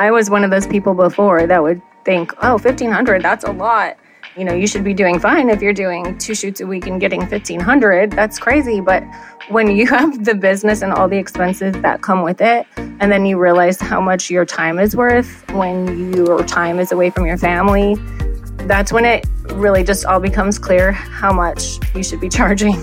I was one of those people before that would think, oh, 1500 that's a lot. You know, you should be doing fine if you're doing two shoots a week and getting 1500 That's crazy. But when you have the business and all the expenses that come with it, and then you realize how much your time is worth when your time is away from your family, that's when it really just all becomes clear how much you should be charging.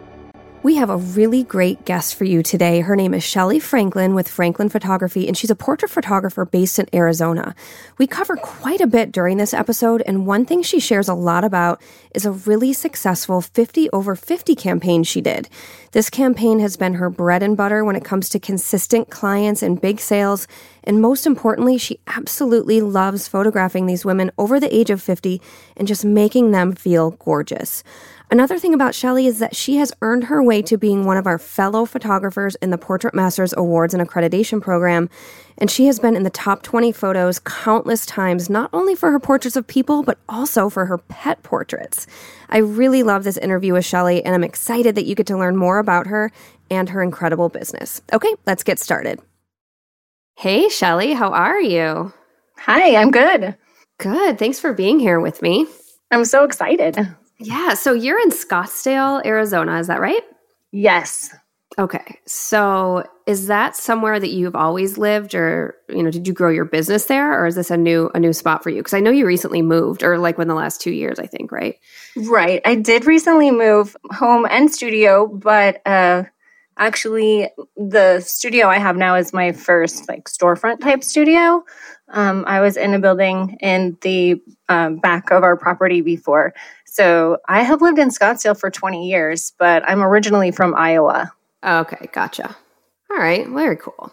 We have a really great guest for you today. Her name is Shelley Franklin with Franklin Photography, and she's a portrait photographer based in Arizona. We cover quite a bit during this episode, and one thing she shares a lot about is a really successful 50 over 50 campaign she did. This campaign has been her bread and butter when it comes to consistent clients and big sales. And most importantly, she absolutely loves photographing these women over the age of 50 and just making them feel gorgeous. Another thing about Shelley is that she has earned her way to being one of our fellow photographers in the Portrait Masters Awards and Accreditation Program, and she has been in the top 20 photos countless times, not only for her portraits of people, but also for her pet portraits. I really love this interview with Shelley, and I'm excited that you get to learn more about her and her incredible business. Okay, let's get started. Hey, Shelley, how are you? Hi, I'm good. Good. Thanks for being here with me. I'm so excited. Yeah. So you're in Scottsdale, Arizona. Is that right? Yes. Okay. So is that somewhere that you've always lived or, you know, did you grow your business there or is this a new a new spot for you? Cuz I know you recently moved or like within the last 2 years, I think, right? Right. I did recently move home and studio, but uh actually the studio I have now is my first like storefront type studio. Um, I was in a building in the um, back of our property before. So I have lived in Scottsdale for 20 years, but I'm originally from Iowa. Okay, gotcha. All right, very cool.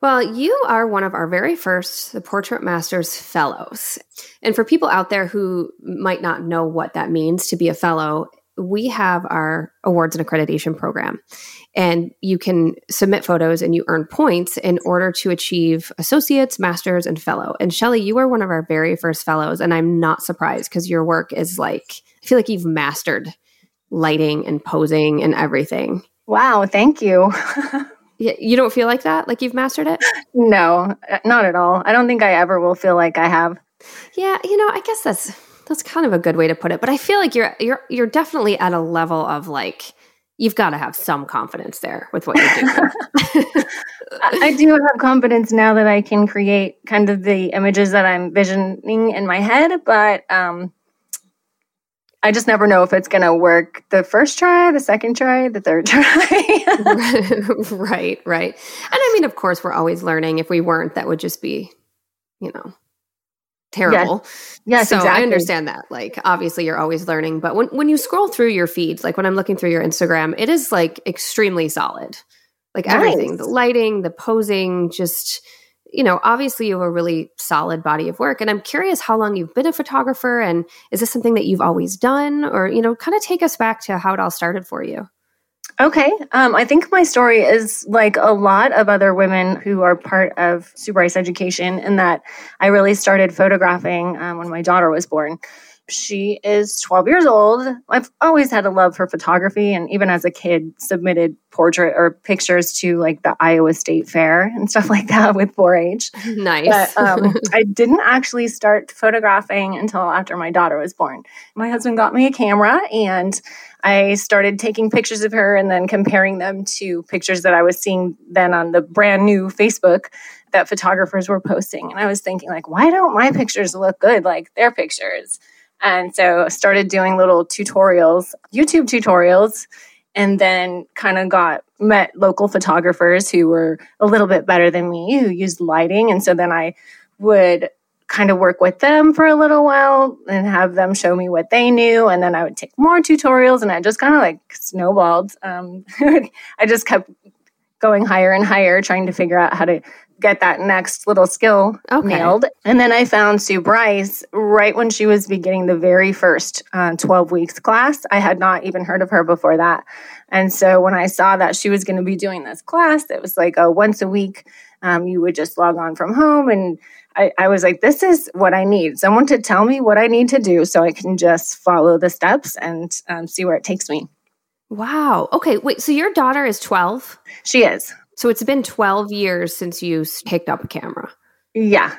Well, you are one of our very first the Portrait Masters Fellows. And for people out there who might not know what that means to be a fellow, we have our awards and accreditation program and you can submit photos and you earn points in order to achieve associates masters and fellow. And shelley you were one of our very first fellows and i'm not surprised because your work is like i feel like you've mastered lighting and posing and everything. Wow thank you. You don't feel like that? Like you've mastered it? No uh, not at all. I don't think i ever will feel like i have. Yeah you know i guess that's that's kind of a good way to put it. But I feel like you're you're you're definitely at a level of like you've got to have some confidence there with what you're doing. I do have confidence now that I can create kind of the images that I'm visioning in my head, but um, I just never know if it's going to work the first try, the second try, the third try. right, right. And I mean, of course, we're always learning. If we weren't, that would just be, you know, terrible. Yes, yes so exactly. I understand that. Like obviously you're always learning, but when when you scroll through your feeds, like when I'm looking through your Instagram, it is like extremely solid. Like nice. everything, the lighting, the posing, just you know, obviously you have a really solid body of work and I'm curious how long you've been a photographer and is this something that you've always done or you know, kind of take us back to how it all started for you. Okay. Um, I think my story is like a lot of other women who are part of Sue Bryce Education, in that I really started photographing um, when my daughter was born. She is 12 years old. I've always had a love for photography, and even as a kid, submitted portrait or pictures to like the Iowa State Fair and stuff like that with 4-H. Nice. But um, I didn't actually start photographing until after my daughter was born. My husband got me a camera, and I started taking pictures of her and then comparing them to pictures that I was seeing then on the brand new Facebook that photographers were posting. And I was thinking, like, why don't my pictures look good like their pictures? And so I started doing little tutorials, YouTube tutorials, and then kind of got met local photographers who were a little bit better than me who used lighting. And so then I would kind of work with them for a little while and have them show me what they knew. And then I would take more tutorials and I just kind of like snowballed. Um, I just kept going higher and higher, trying to figure out how to get that next little skill okay. nailed. And then I found Sue Bryce right when she was beginning the very first uh, 12 weeks class. I had not even heard of her before that. And so when I saw that she was going to be doing this class, it was like a once a week, um, you would just log on from home. And I, I was like, this is what I need someone to tell me what I need to do so I can just follow the steps and um, see where it takes me. Wow. Okay. Wait. So your daughter is 12? She is. So it's been 12 years since you picked up a camera. Yeah.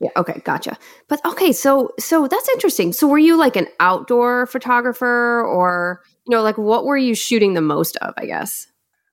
Yeah. Okay. Gotcha. But okay. So, so that's interesting. So were you like an outdoor photographer or, you know, like what were you shooting the most of, I guess?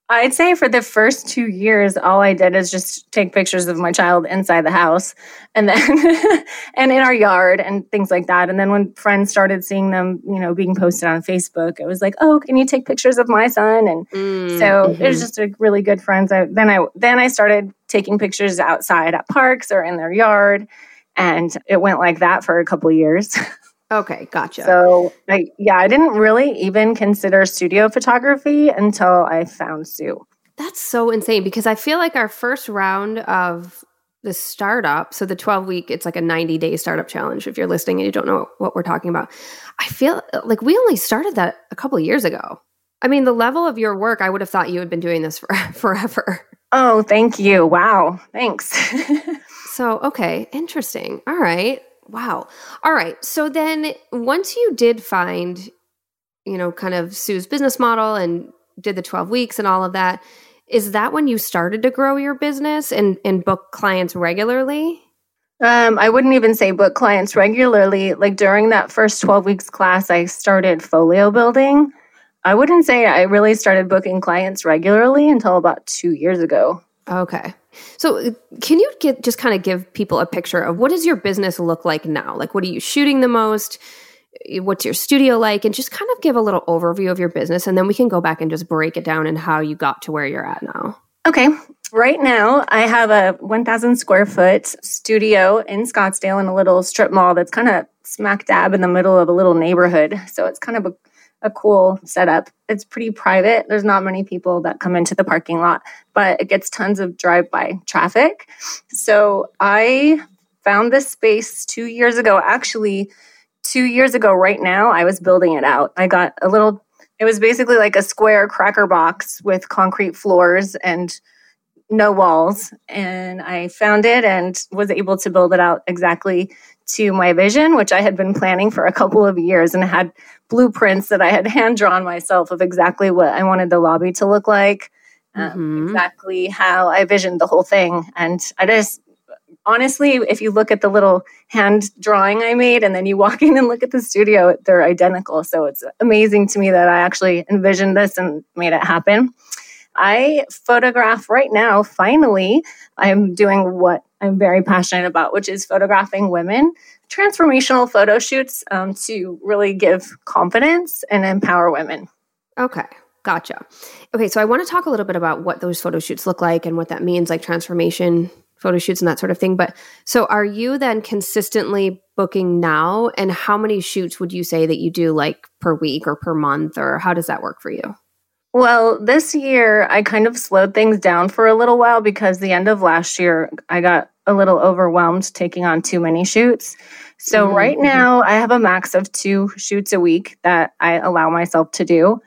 I'd say for the first two years, all I did is just take pictures of my child inside the house and then, and in our yard and things like that. And then when friends started seeing them, you know, being posted on Facebook, it was like, oh, can you take pictures of my son? And mm, so mm-hmm. it was just a really good friends. I, then I, then I started taking pictures outside at parks or in their yard. And it went like that for a couple years. Okay, gotcha. So, I, yeah, I didn't really even consider studio photography until I found Sue. That's so insane because I feel like our first round of the startup, so the 12 week, it's like a 90 day startup challenge. If you're listening and you don't know what we're talking about, I feel like we only started that a couple years ago. I mean, the level of your work, I would have thought you had been doing this for, forever. Oh, thank you. Wow. Thanks. so, okay, interesting. All right. Wow. All right. So then once you did find, you know, kind of Sue's business model and did the 12 weeks and all of that, is that when you started to grow your business and, and book clients regularly? Um, I wouldn't even say book clients regularly. Like during that first 12 weeks class, I started folio building. I wouldn't say I really started booking clients regularly until about two years ago. Okay. So, uh, can you get just kind of give people a picture of what does your business look like now? Like, what are you shooting the most? What's your studio like? And just kind of give a little overview of your business, and then we can go back and just break it down and how you got to where you're at now. Okay. Right now, I have a 1,000 square foot studio in Scottsdale in a little strip mall that's kind of smack dab in the middle of a little neighborhood. So it's kind of a a cool setup. It's pretty private. There's not many people that come into the parking lot, but it gets tons of drive by traffic. So I found this space two years ago. Actually, two years ago, right now, I was building it out. I got a little, it was basically like a square cracker box with concrete floors and no walls. And I found it and was able to build it out exactly to my vision, which I had been planning for a couple of years and had blueprints that I had hand drawn myself of exactly what I wanted the lobby to look like, um, mm-hmm. exactly how I visioned the whole thing. And I just, honestly, if you look at the little hand drawing I made and then you walk in and look at the studio, they're identical. So it's amazing to me that I actually envisioned this and made it happen. I photograph right now, finally, I'm doing what I'm very passionate about, which is photographing women, transformational photo shoots um, to really give confidence and empower women. Okay. Gotcha. Okay, so I want to talk a little bit about what those photo shoots look like and what that means, like transformation photo shoots and that sort of thing. But so are you then consistently booking now? And how many shoots would you say that you do like per week or per month, or how does that work for you? Well, this year I kind of slowed things down for a little while because the end of last year I got a little overwhelmed taking on too many shoots. So mm-hmm. right mm-hmm. now I have a max of two shoots a week that I allow myself to do.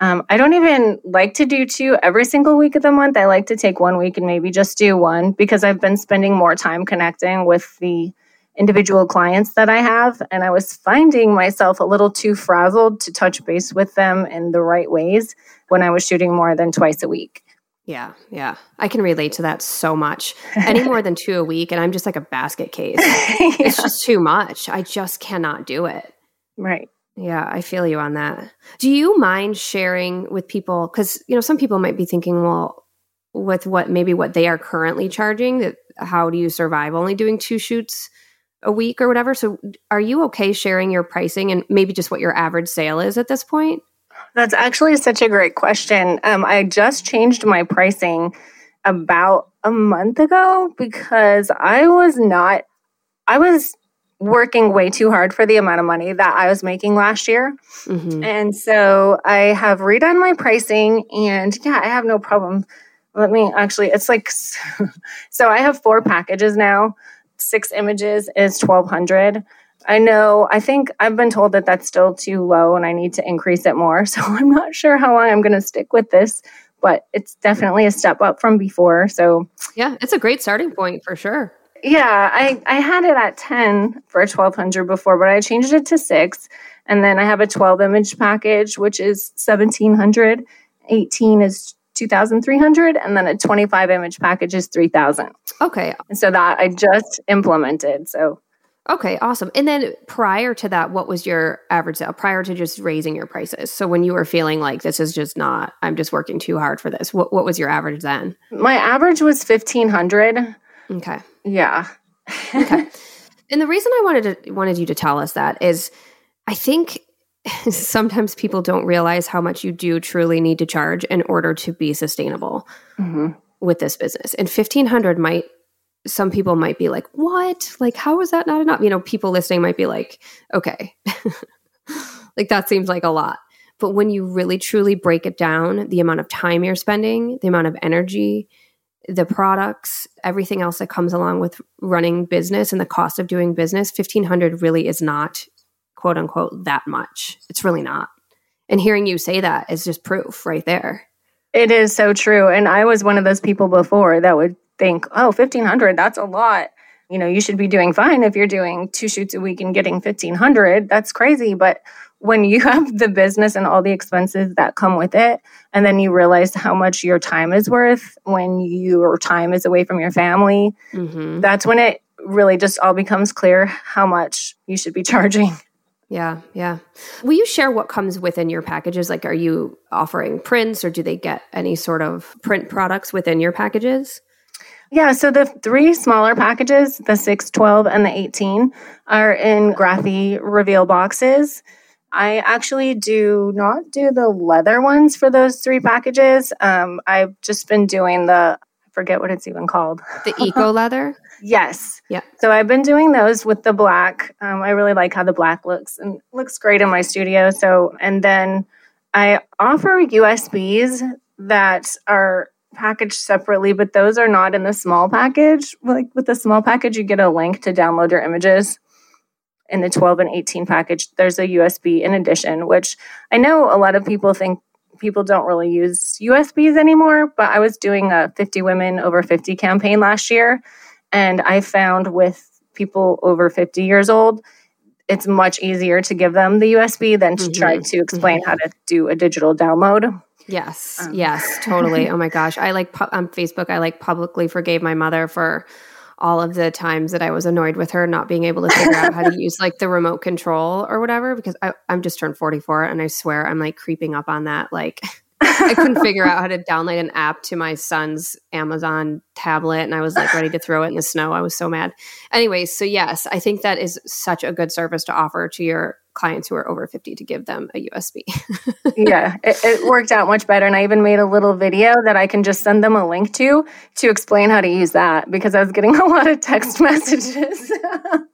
Um, I don't even like to do two every single week of the month. I like to take one week and maybe just do one because I've been spending more time connecting with the individual clients that I have. And I was finding myself a little too frazzled to touch base with them in the right ways when I was shooting more than twice a week. Yeah, yeah. I can relate to that so much. Any more than two a week, and I'm just like a basket case. yeah. It's just too much. I just cannot do it. Right. Yeah, I feel you on that. Do you mind sharing with people? Because, you know, some people might be thinking, well, with what maybe what they are currently charging, that how do you survive only doing two shoots a week or whatever? So, are you okay sharing your pricing and maybe just what your average sale is at this point? That's actually such a great question. Um, I just changed my pricing about a month ago because I was not, I was working way too hard for the amount of money that I was making last year. Mm-hmm. And so I have redone my pricing and yeah, I have no problem. Let me actually, it's like, so I have four packages now. Six images is 1200 I know, I think I've been told that that's still too low and I need to increase it more. So I'm not sure how long I'm going to stick with this, but it's definitely a step up from before. So, yeah, it's a great starting point for sure. Yeah, I, I had it at 10 for 1200 before, but I changed it to 6 and then I have a 12 image package which is 1700, 18 is 2300 and then a 25 image package is 3000. Okay. And so that I just implemented. So Okay, awesome. And then prior to that, what was your average sale prior to just raising your prices? So when you were feeling like this is just not, I'm just working too hard for this, what, what was your average then? My average was 1500. Okay. Yeah. okay. And the reason I wanted to wanted you to tell us that is I think sometimes people don't realize how much you do truly need to charge in order to be sustainable mm-hmm. with this business. And 1500 might some people might be like, what? Like, how is that not enough? You know, people listening might be like, okay, like that seems like a lot. But when you really truly break it down, the amount of time you're spending, the amount of energy, the products, everything else that comes along with running business and the cost of doing business, 1500 really is not quote unquote that much. It's really not. And hearing you say that is just proof right there. It is so true. And I was one of those people before that would think, oh, 1500, that's a lot. You know, you should be doing fine if you're doing two shoots a week and getting 1500. That's crazy. But when you have the business and all the expenses that come with it, and then you realize how much your time is worth when your time is away from your family, mm-hmm. that's when it really just all becomes clear how much you should be charging. Yeah, yeah. Will you share what comes within your packages? Like, are you offering prints or do they get any sort of print products within your packages? Yeah, so the three smaller packages, the 6, 12, and the 18, are in Graphy reveal boxes. I actually do not do the leather ones for those three packages. Um, I've just been doing the, I forget what it's even called. The eco leather? yes. Yeah. So I've been doing those with the black. Um, I really like how the black looks and looks great in my studio. So, and then I offer USBs that are packaged separately, but those are not in the small package. Like with the small package, you get a link to download your images. In the 12 and 18 package, there's a USB in addition, which I know a lot of people think people don't really use USBs anymore, but I was doing a 50 women over 50 campaign last year. And I found with people over 50 years old, it's much easier to give them the USB than to mm-hmm. try to explain mm-hmm. how to do a digital download. Yes, um. yes, totally. oh my gosh, I like pu- on Facebook. I like publicly forgave my mother for all of the times that I was annoyed with her not being able to figure out how to use like the remote control or whatever. Because I, I'm just turned 44, and I swear I'm like creeping up on that. Like I couldn't figure out how to download an app to my son's Amazon tablet, and I was like ready to throw it in the snow. I was so mad. Anyways, so yes, I think that is such a good service to offer to your clients who are over 50 to give them a USB. yeah, it, it, worked out much better. And I even made a little video that I can just send them a link to to explain how to use that because I was getting a lot of text messages.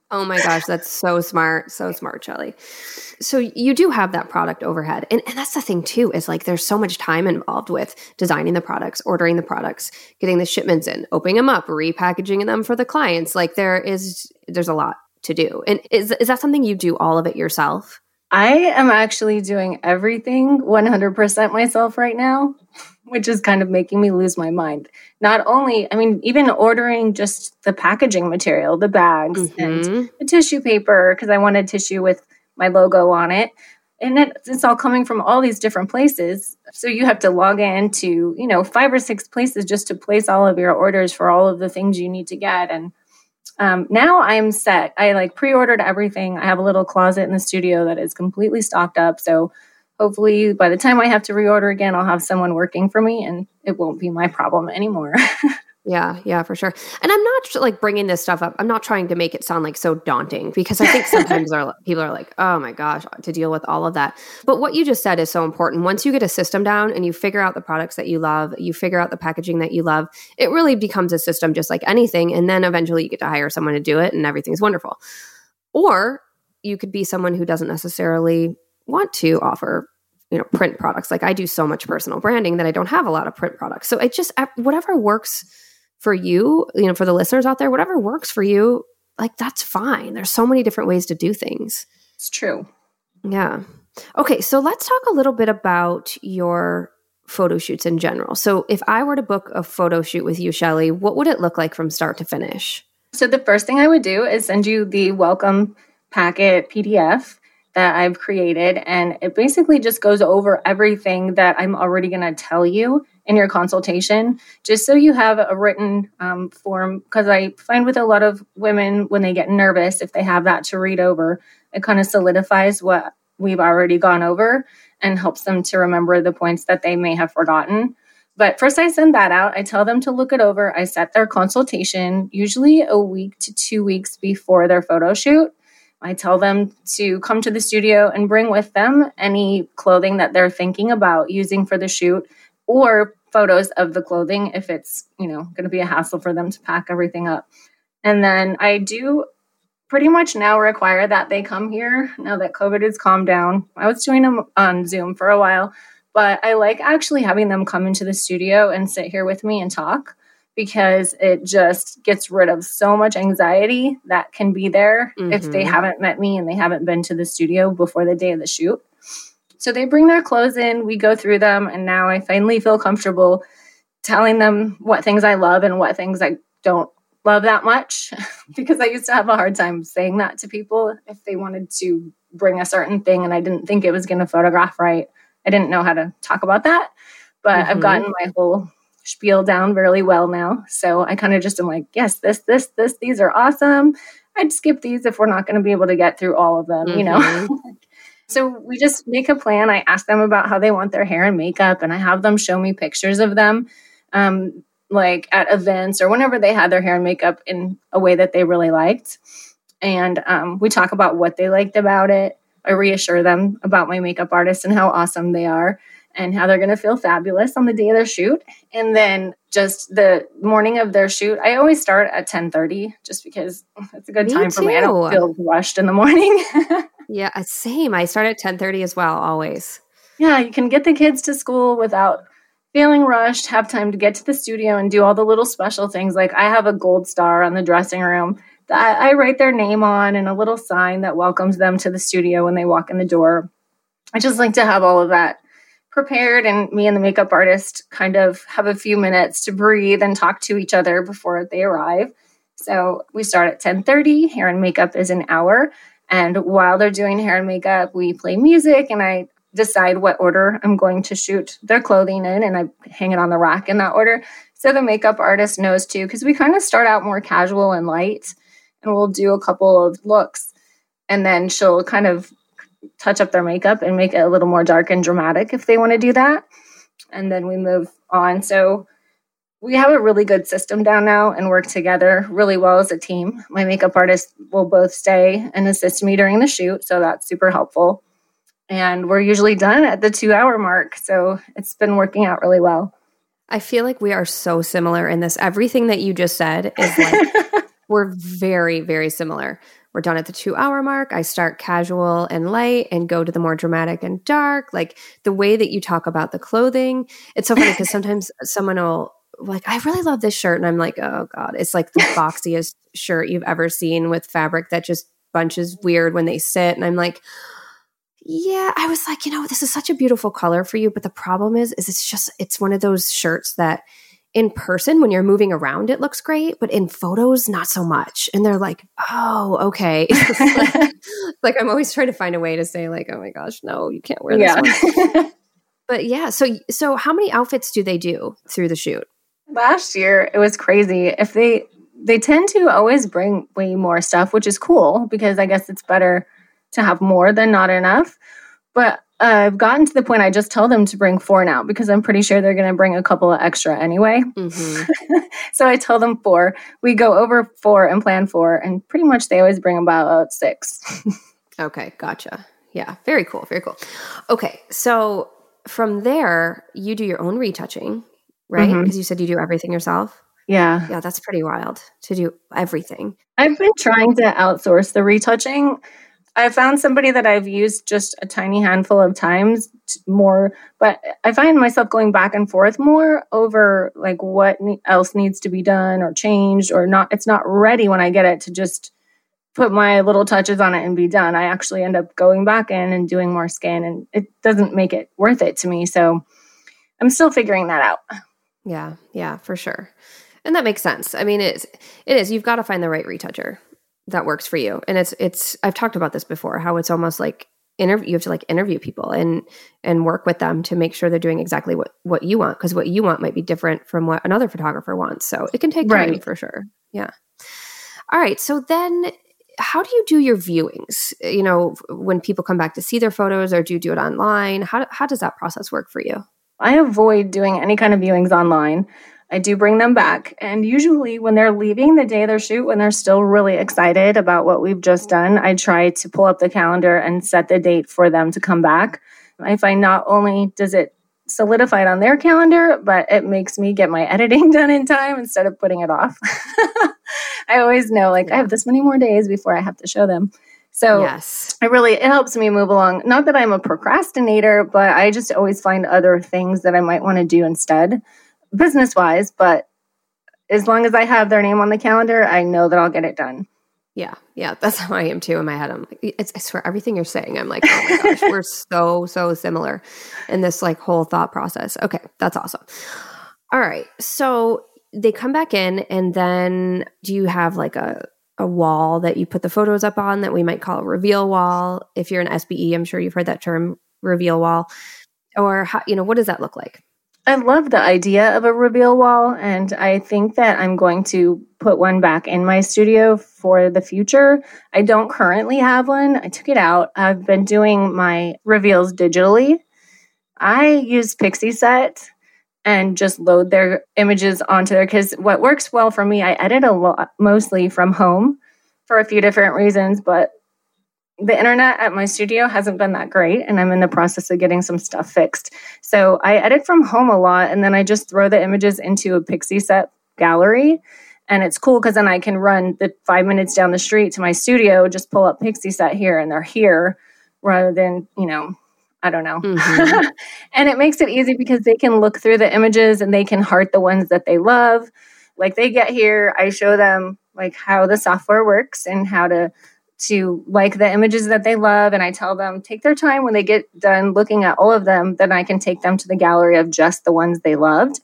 oh my gosh, that's so smart. So smart, Shelley. So you do have that product overhead. And, and that's the thing too, is like there's so much time involved with designing the products, ordering the products, getting the shipments in, opening them up, repackaging them for the clients. Like there is, there's a lot to do. And is is that something you do all of it yourself? I am actually doing everything 100% myself right now, which is kind of making me lose my mind. Not only, I mean, even ordering just the packaging material, the bags mm-hmm. and the tissue paper, because I wanted tissue with my logo on it. And it, it's all coming from all these different places. So you have to log in to, you know, five or six places just to place all of your orders for all of the things you need to get. And um, now I'm set. I like pre-ordered everything. I have a little closet in the studio that is completely stocked up. So hopefully by the time I have to reorder again, I'll have someone working for me and it won't be my problem anymore. Yeah, yeah, for sure. And I'm not like bringing this stuff up. I'm not trying to make it sound like so daunting because I think sometimes are, people are like, "Oh my gosh, to deal with all of that." But what you just said is so important. Once you get a system down and you figure out the products that you love, you figure out the packaging that you love, it really becomes a system just like anything and then eventually you get to hire someone to do it and everything's wonderful. Or you could be someone who doesn't necessarily want to offer you know print products like i do so much personal branding that i don't have a lot of print products so it just eh, whatever works for you, you know, for the listeners out there, whatever works for you, like that's fine. There's so many different ways to do things. It's true. Yeah. Okay, so let's talk a little bit about your photo shoots in general. So if I were to book a photo shoot with you, Shelley, what would it look like from start to finish? So the first thing I would do is send you the welcome packet PDF that I've created. And it basically just goes over everything that I'm already going to tell you in your consultation, just so you have a written um, form. Because I find with a lot of women, when they get nervous, if they have that to read over, it kind of solidifies what we've already gone over and helps them to remember the points that they may have forgotten. But first, I send that out. I tell them to look it over. I set their consultation usually a week to two weeks before their photo shoot. I tell them to come to the studio and bring with them any clothing that they're thinking about using for the shoot or photos of the clothing if it's, you know, going to be a hassle for them to pack everything up. And then I do pretty much now require that they come here now that COVID has calmed down. I was doing them on Zoom for a while, but I like actually having them come into the studio and sit here with me and talk because it just gets rid of so much anxiety that can be there mm-hmm. if they mm-hmm. haven't met me and they haven't been to the studio before the day of the shoot. So they bring their clothes in, we go through them, and now I finally feel comfortable telling them what things I love and what things I don't love that much because I used to have a hard time saying that to people if they wanted to bring a certain thing and I didn't think it was going to photograph right. I didn't know how to talk about that, but mm-hmm. I've gotten my whole spiel down really well now. So I kind of just am like, yes, this, this, this, these are awesome. I'd skip these if we're not going to be able to get through all of them, mm-hmm. you know? So we just make a plan. I ask them about how they want their hair and makeup, and I have them show me pictures of them, um, like at events or whenever they had their hair and makeup in a way that they really liked. And um, we talk about what they liked about it. I reassure them about my makeup artist and how awesome they are and how they're going to feel fabulous on the day of their shoot. And then just the morning of their shoot, I always start at 10:30 just because it's a good me time too. for me. I don't feel rushed in the morning. Yeah, uh, same. I start at 10:30 as well, always. Yeah, you can get the kids to school without feeling rushed, have time to get to the studio and do all the little special things. Like I have a gold star on the dressing room that I write their name on and a little sign that welcomes them to the studio when they walk in the door. I just like to have all of that prepared and me and the makeup artist kind of have a few minutes to breathe and talk to each other before they arrive. So we start at 10:30. Hair and makeup is an hour. And while they're doing hair and makeup, we play music and I decide what order I'm going to shoot their clothing in and I hang it on the rack in that order. So the makeup artist knows too, because we kind of start out more casual and light and we'll do a couple of looks and then she'll kind of touch up their makeup and make it a little more dark and dramatic if they want to do that. And then we move on. So we have a really good system down now and work together really well as a team. My makeup artist will both stay and assist me during the shoot, so that's super helpful. And we're usually done at the two hour mark, so it's been working out really well. I feel like we are so similar in this. Everything that you just said is like we're very, very similar. We're done at the two hour mark. I start casual and light and go to the more dramatic and dark. Like the way that you talk about the clothing. It's so funny because sometimes someone will like, I really love this shirt. And I'm like, oh God, it's like the boxiest shirt you've ever seen with fabric that just bunches weird when they sit. And I'm like, Yeah, I was like, you know, this is such a beautiful color for you, but the problem is is it's just it's one of those shirts that in person when you're moving around it looks great, but in photos not so much. And they're like, "Oh, okay." like, like, I'm always trying to find a way to say like, "Oh my gosh, no, you can't wear this yeah. but yeah, so so how many outfits do they do through the shoot? Last year it was crazy. If they they tend to always bring way more stuff, which is cool because I guess it's better to have more than not enough. But uh, I've gotten to the point I just tell them to bring four now because I'm pretty sure they're going to bring a couple of extra anyway. Mm-hmm. so I tell them four. We go over four and plan four, and pretty much they always bring about six. okay, gotcha. Yeah, very cool. Very cool. Okay, so from there, you do your own retouching, right? Because mm-hmm. you said you do everything yourself. Yeah. Yeah, that's pretty wild to do everything. I've been trying to outsource the retouching. I found somebody that I've used just a tiny handful of times more, but I find myself going back and forth more over like what else needs to be done or changed or not. It's not ready when I get it to just put my little touches on it and be done. I actually end up going back in and doing more skin and it doesn't make it worth it to me. So I'm still figuring that out. Yeah, yeah, for sure. And that makes sense. I mean, it's it is. You've got to find the right retoucher that works for you. And it's it's. I've talked about this before. How it's almost like interview. You have to like interview people and and work with them to make sure they're doing exactly what what you want because what you want might be different from what another photographer wants. So it can take time right. for sure. Yeah. All right. So then how do you do your viewings? You know, when people come back to see their photos, or do you do it online? How how does that process work for you? I avoid doing any kind of viewings online. I do bring them back. And usually, when they're leaving the day of their shoot, when they're still really excited about what we've just done, I try to pull up the calendar and set the date for them to come back. I find not only does it solidify it on their calendar, but it makes me get my editing done in time instead of putting it off. I always know, like, yeah. I have this many more days before I have to show them. So yes. it really it helps me move along. Not that I'm a procrastinator, but I just always find other things that I might want to do instead business wise, but as long as I have their name on the calendar, I know that I'll get it done. Yeah, yeah, that's how I am too in my head. I'm like, it's, I swear, everything you're saying, I'm like, oh my gosh, we're so so similar in this like whole thought process. Okay, that's awesome. All right, so they come back in, and then do you have like a a wall that you put the photos up on that we might call a reveal wall? If you're an SBE, I'm sure you've heard that term, reveal wall, or how, you know, what does that look like? I love the idea of a reveal wall, and I think that I'm going to put one back in my studio for the future. I don't currently have one. I took it out. I've been doing my reveals digitally. I use Pixieset and just load their images onto there. Because what works well for me, I edit a lot mostly from home for a few different reasons, but the internet at my studio hasn't been that great and i'm in the process of getting some stuff fixed. So i edit from home a lot and then i just throw the images into a Pixieset gallery and it's cool because then i can run the five minutes down the street to my studio just pull up Pixieset here and they're here rather than you know i don't know mm-hmm. and it makes it easy because they can look through the images and they can heart the ones that they love like they get here i show them like how the software works and how to to like the images that they love and I tell them take their time when they get done looking at all of them then I can take them to the gallery of just the ones they loved.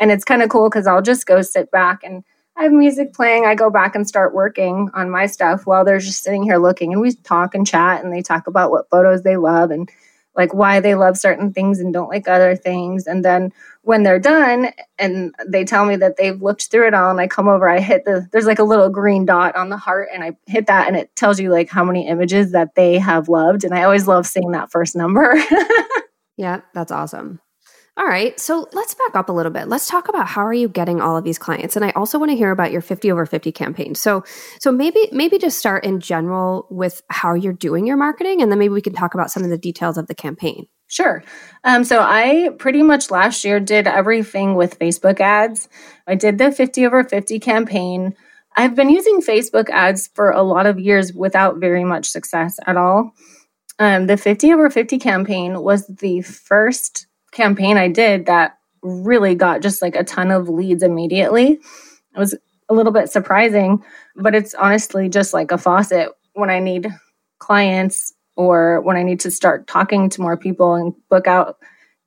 And it's kind of cool cuz I'll just go sit back and I have music playing. I go back and start working on my stuff while they're just sitting here looking and we talk and chat and they talk about what photos they love and like why they love certain things and don't like other things. And then when they're done and they tell me that they've looked through it all and I come over, I hit the there's like a little green dot on the heart and I hit that and it tells you like how many images that they have loved. And I always love seeing that first number. yeah, that's awesome. All right, so let's back up a little bit. Let's talk about how are you getting all of these clients, and I also want to hear about your fifty over fifty campaign. So, so maybe maybe just start in general with how you're doing your marketing, and then maybe we can talk about some of the details of the campaign. Sure. Um, so I pretty much last year did everything with Facebook ads. I did the fifty over fifty campaign. I've been using Facebook ads for a lot of years without very much success at all. Um, the 50 over 50 campaign was the first campaign I did that really got just like a ton of leads immediately. It was a little bit surprising, but it's honestly just like a faucet when I need clients or when I need to start talking to more people and book out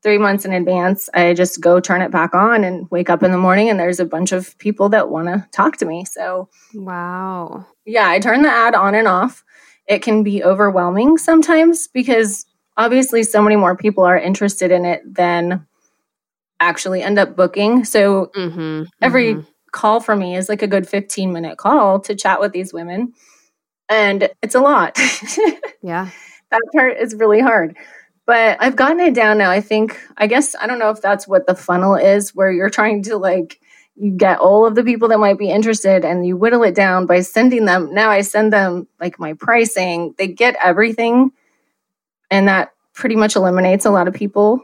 three months in advance, I just go turn it back on and wake up in the morning and there's a bunch of people that want to talk to me. So, wow. Yeah, I turn the ad on and off. It can be overwhelming sometimes because obviously so many more people are interested in it than actually end up booking. So, mm-hmm, every mm-hmm. call for me is like a good 15 minute call to chat with these women. And it's a lot. yeah. That part is really hard but I've gotten it down now. I think, I guess, I don't know if that's what the funnel is, where you're trying to like, you get all of the people that might be interested and you whittle it down by sending them. Now I send them like my pricing, they get everything. And that pretty much eliminates a lot of people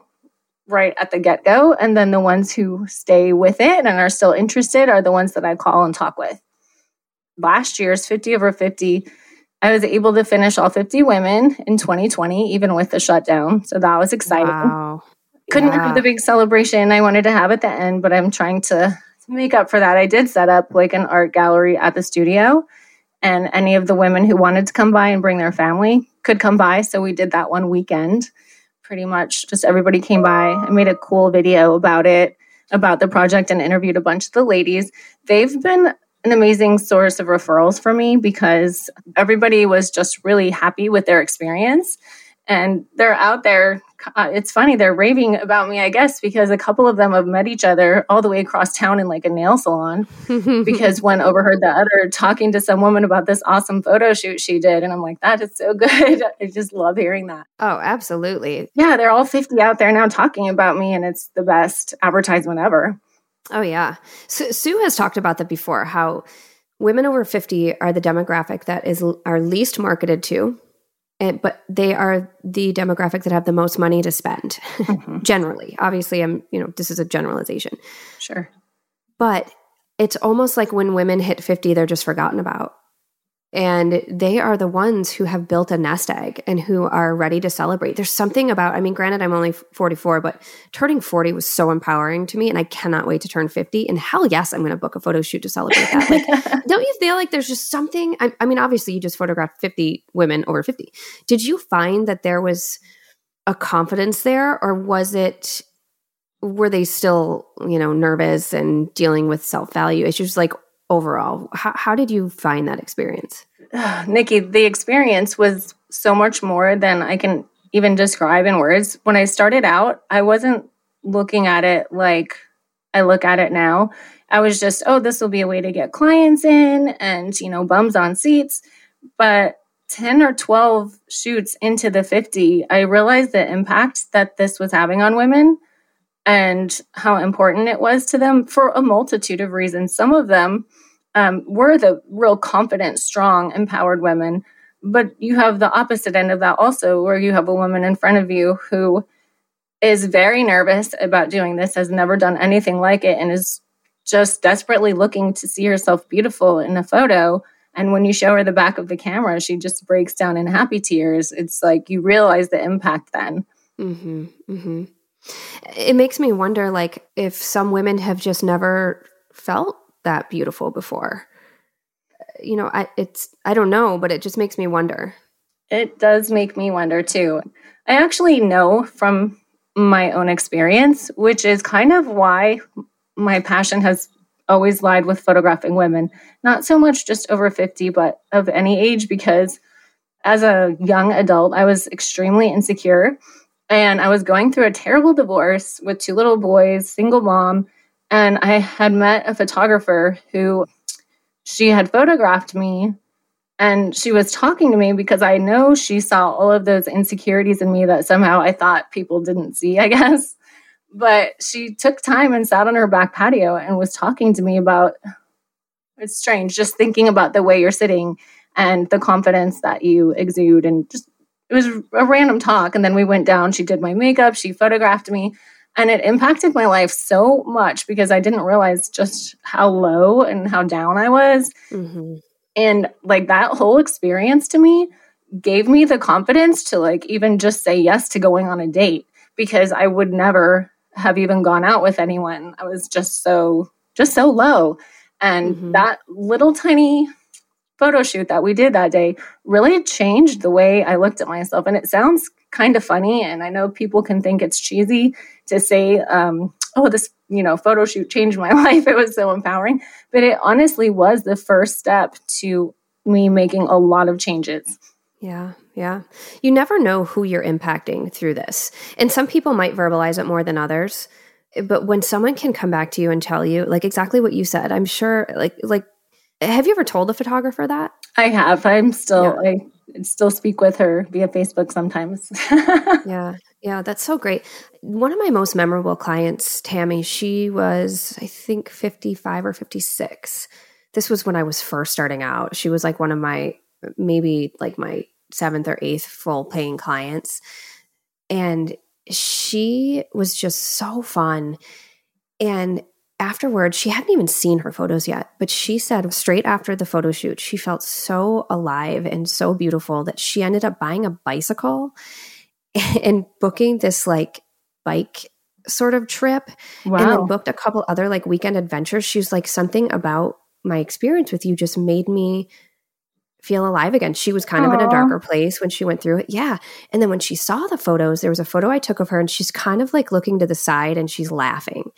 right at the get go. And then the ones who stay with it and are still interested are the ones that I call and talk with. Last year's 50 over 50 I was able to finish all 50 women in 2020, even with the shutdown. So that was exciting. Wow. Couldn't yeah. have the big celebration I wanted to have at the end, but I'm trying to make up for that. I did set up like an art gallery at the studio, and any of the women who wanted to come by and bring their family could come by. So we did that one weekend. Pretty much just everybody came by. I made a cool video about it, about the project, and interviewed a bunch of the ladies. They've been an amazing source of referrals for me because everybody was just really happy with their experience and they're out there uh, it's funny they're raving about me i guess because a couple of them have met each other all the way across town in like a nail salon. Because one overheard the other talking to some woman about this awesome photo shoot she did and i'm like that is so good. I just love hearing that. Oh absolutely. Yeah they're all 50 out there now talking about me and it's the best advertisement ever. Oh yeah. So, Sue has talked about that before how women over 50 are the demographic that is are least marketed to and, but they are the demographic that have the most money to spend mm-hmm. generally. Obviously I'm, you know, this is a generalization. Sure. But it's almost like when women hit 50 they're just forgotten about and they are the ones who have built a nest egg and who are ready to celebrate. There's something about, I mean, granted, I'm only 44, but turning 40 was so empowering to me, and I cannot wait to turn 50. And hell yes, I'm going to book a photo shoot to celebrate that. Like, don't you feel like there's just something? I, I mean, obviously, you just photographed 50 women over 50. Did you find that there was a confidence there, or was it were they still you know nervous and dealing with self-value issues like overall. How, how did you find that experience? Nikki, the experience was so much more than I can even describe in words. When I started out, I wasn't looking at it like I look at it now. I was just, oh, this will be a way to get clients in and, you know, bums on seats. But 10 or 12 shoots into the 50, I realized the impact that this was having on women and how important it was to them for a multitude of reasons. Some of them um, were the real confident, strong, empowered women. But you have the opposite end of that also, where you have a woman in front of you who is very nervous about doing this, has never done anything like it, and is just desperately looking to see herself beautiful in a photo. And when you show her the back of the camera, she just breaks down in happy tears. It's like you realize the impact then. Mm-hmm, mm-hmm. It makes me wonder, like, if some women have just never felt that beautiful before. You know, I it's I don't know, but it just makes me wonder. It does make me wonder too. I actually know from my own experience, which is kind of why my passion has always lied with photographing women. Not so much just over 50, but of any age, because as a young adult, I was extremely insecure and I was going through a terrible divorce with two little boys, single mom. And I had met a photographer who she had photographed me and she was talking to me because I know she saw all of those insecurities in me that somehow I thought people didn't see, I guess. But she took time and sat on her back patio and was talking to me about it's strange just thinking about the way you're sitting and the confidence that you exude and just it was a random talk. And then we went down. She did my makeup, she photographed me. And it impacted my life so much because I didn't realize just how low and how down I was. Mm-hmm. And like that whole experience to me gave me the confidence to like even just say yes to going on a date because I would never have even gone out with anyone. I was just so, just so low. And mm-hmm. that little tiny photo shoot that we did that day really changed the way I looked at myself. And it sounds kind of funny. And I know people can think it's cheesy to say, um, oh, this, you know, photo shoot changed my life. It was so empowering. But it honestly was the first step to me making a lot of changes. Yeah, yeah. You never know who you're impacting through this. And some people might verbalize it more than others. But when someone can come back to you and tell you, like exactly what you said, I'm sure, like, like, have you ever told a photographer that? I have. I'm still, yeah. I still speak with her via Facebook sometimes. yeah, yeah, that's so great. One of my most memorable clients, Tammy, she was, I think, 55 or 56. This was when I was first starting out. She was like one of my, maybe like my seventh or eighth full paying clients. And she was just so fun. And afterwards, she hadn't even seen her photos yet, but she said straight after the photo shoot, she felt so alive and so beautiful that she ended up buying a bicycle and booking this like bike sort of trip wow. and then booked a couple other like weekend adventures. She was like, something about my experience with you just made me feel alive again. She was kind Aww. of in a darker place when she went through it. Yeah. And then when she saw the photos, there was a photo I took of her and she's kind of like looking to the side and she's laughing.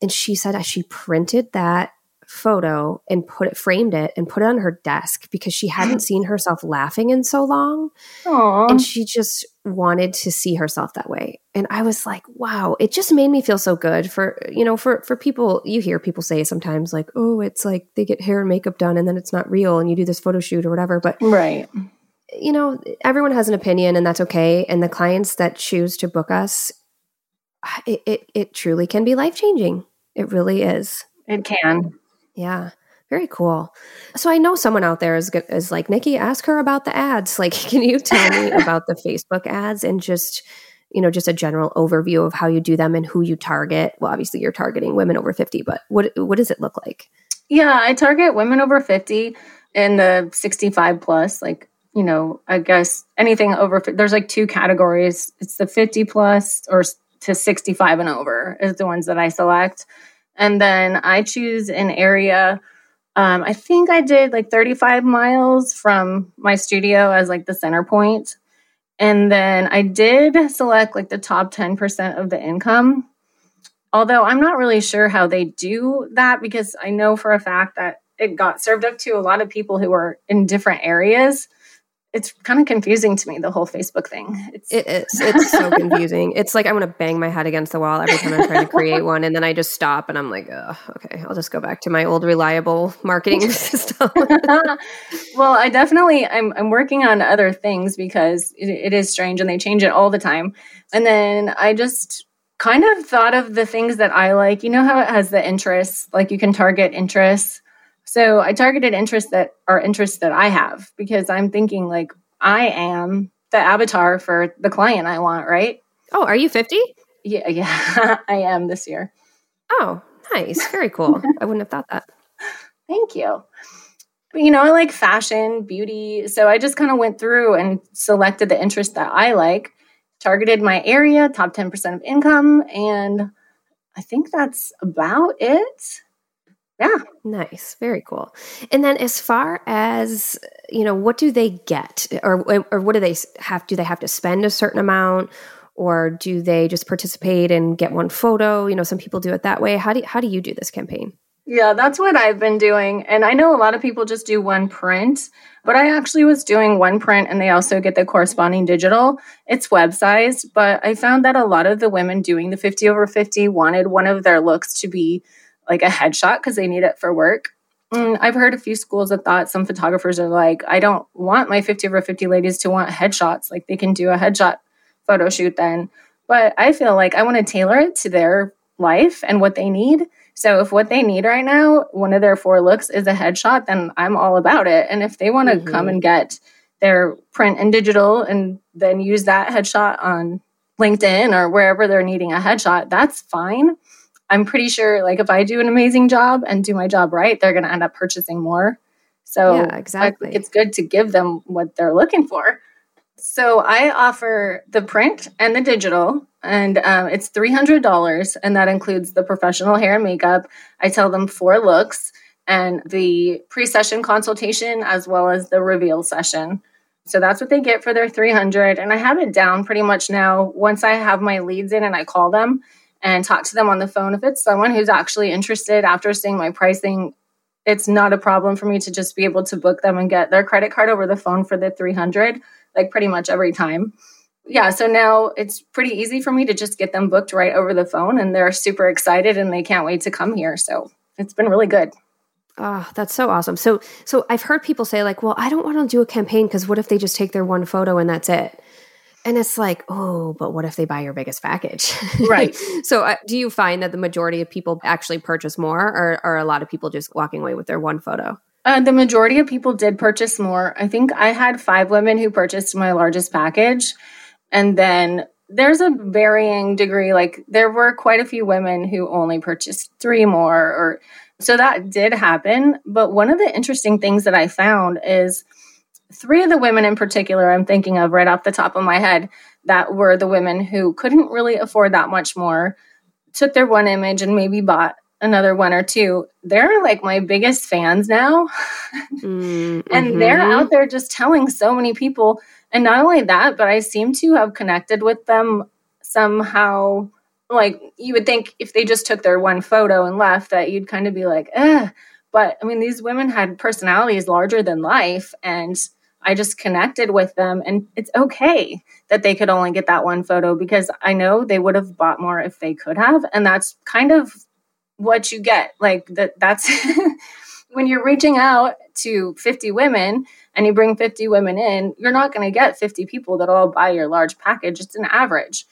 And she said she printed that photo and put it framed it and put it on her desk because she hadn't seen herself laughing in so long. Aww. and she just wanted to see herself that way. And i was like wow it just made me feel so good for you know for for people you hear people say sometimes like oh it's like they get hair and makeup done and then it's not real and you do this photo shoot or whatever. But right. you know everyone has an opinion and that's okay. And the clients that choose to book us it, it, it truly can be life changing it really is it can yeah. Very cool. So I know someone out there is is like Nikki. Ask her about the ads. Like, can you tell me about the Facebook ads and just you know just a general overview of how you do them and who you target? Well, obviously you're targeting women over fifty, but what what does it look like? Yeah, I target women over fifty and the sixty five plus. Like you know, I guess anything over. There's like two categories. It's the fifty plus or to sixty five and over is the ones that I select. And then I choose an area. Um, I think I did like 35 miles from my studio as like the center point. And then I did select like the top 10% of the income. Although I'm not really sure how they do that because I know for a fact that it got served up to a lot of people who are in different areas it's kind of confusing to me the whole Facebook thing. It's it is. It's so confusing. It's like I want to bang my head against the wall every time I'm trying to create one, and then I just stop and I'm like, oh, okay, I'll just go back to my old reliable marketing system. well, I definitely I'm I'm working on other things because it, it is strange and they change it all the time. And then I just kind of thought of the things that I like. You know how it has the interests, like you can target interests so I targeted interests that are interests that I have because I'm thinking like I am the avatar for the client I want, right? Oh, are you 50? Yeah, yeah, I am this year. Oh, nice. Very cool. I wouldn't have thought that. Thank you. But, you know, I like fashion, beauty. So I just kind of went through and selected the interest that I like, targeted my area, top 10% of income, and I think that's about it yeah. Nice. Very cool. And then as far as you know what do they get? Or or what do they have do they have to spend a certain amount? Or do they just participate and get one photo? You know some people do it that way. How do how do you do this campaign? Yeah that's what i've been doing. And i know a lot of people just do one print but i actually was doing one print and they also get the corresponding digital. It's web sized but i found that a lot of the women doing the 50 over 50 wanted one of their looks to be like a headshot because they need it for work. Mm, I've heard a few schools of thought. Some photographers are like, I don't want my 50 over 50 ladies to want headshots. Like they can do a headshot photo shoot then. But I feel like I want to tailor it to their life and what they need. So if what they need right now, one of their four looks is a headshot, then I'm all about it. And if they want to mm-hmm. come and get their print and digital and then use that headshot on LinkedIn or wherever they're needing a headshot, that's fine. I'm pretty sure like if I do an amazing job and do my job right, they're going to end up purchasing more. So yeah, exactly. it's good to give them what they're looking for. So I offer the print and the digital, and um, it's three hundred dollars, and that includes the professional hair and makeup. I tell them four looks, and the pre session consultation as well as the reveal session. So that's what they get for their 300. And I have it down pretty much now. Once I have my leads in and I call them and talk to them on the phone, if it's someone who's actually interested after seeing my pricing, it's not a problem for me to just be able to book them and get their credit card over the phone for the 300, like pretty much every time. Yeah, so now it's pretty easy for me to just get them booked right over the phone and they're super excited and they can't wait to come here. So it's been really good. Oh, that's so awesome. So so I've heard people say like, "Well, I don't want to do a campaign because what if they just take their one photo and that's it?" And it's like, "Oh, but what if they buy your biggest package?" Right. so uh, do you find that the majority of people actually purchase more or are a lot of people just walking away with their one photo? Uh, the majority of people did purchase more. I think I had five women who purchased my largest package. And then there's a varying degree. Like there were quite a few women who only purchased three more or so that did happen. But one of the interesting things that I found is three of the women in particular, I'm thinking of right off the top of my head, that were the women who couldn't really afford that much more, took their one image and maybe bought another one or two. They're like my biggest fans now. mm-hmm. and they're out there just telling so many people. And not only that, but I seem to have connected with them somehow like you would think if they just took their one photo and left that you'd kind of be like, eh. But I mean, these women had personalities larger than life, and I just connected with them. And it's okay that they could only get that one photo because I know they would have bought more if they could have. And that's kind of what you get. Like that that's when you're reaching out to 50 women and you bring 50 women in, you're not going to get 50 people that all buy your large package. It's an average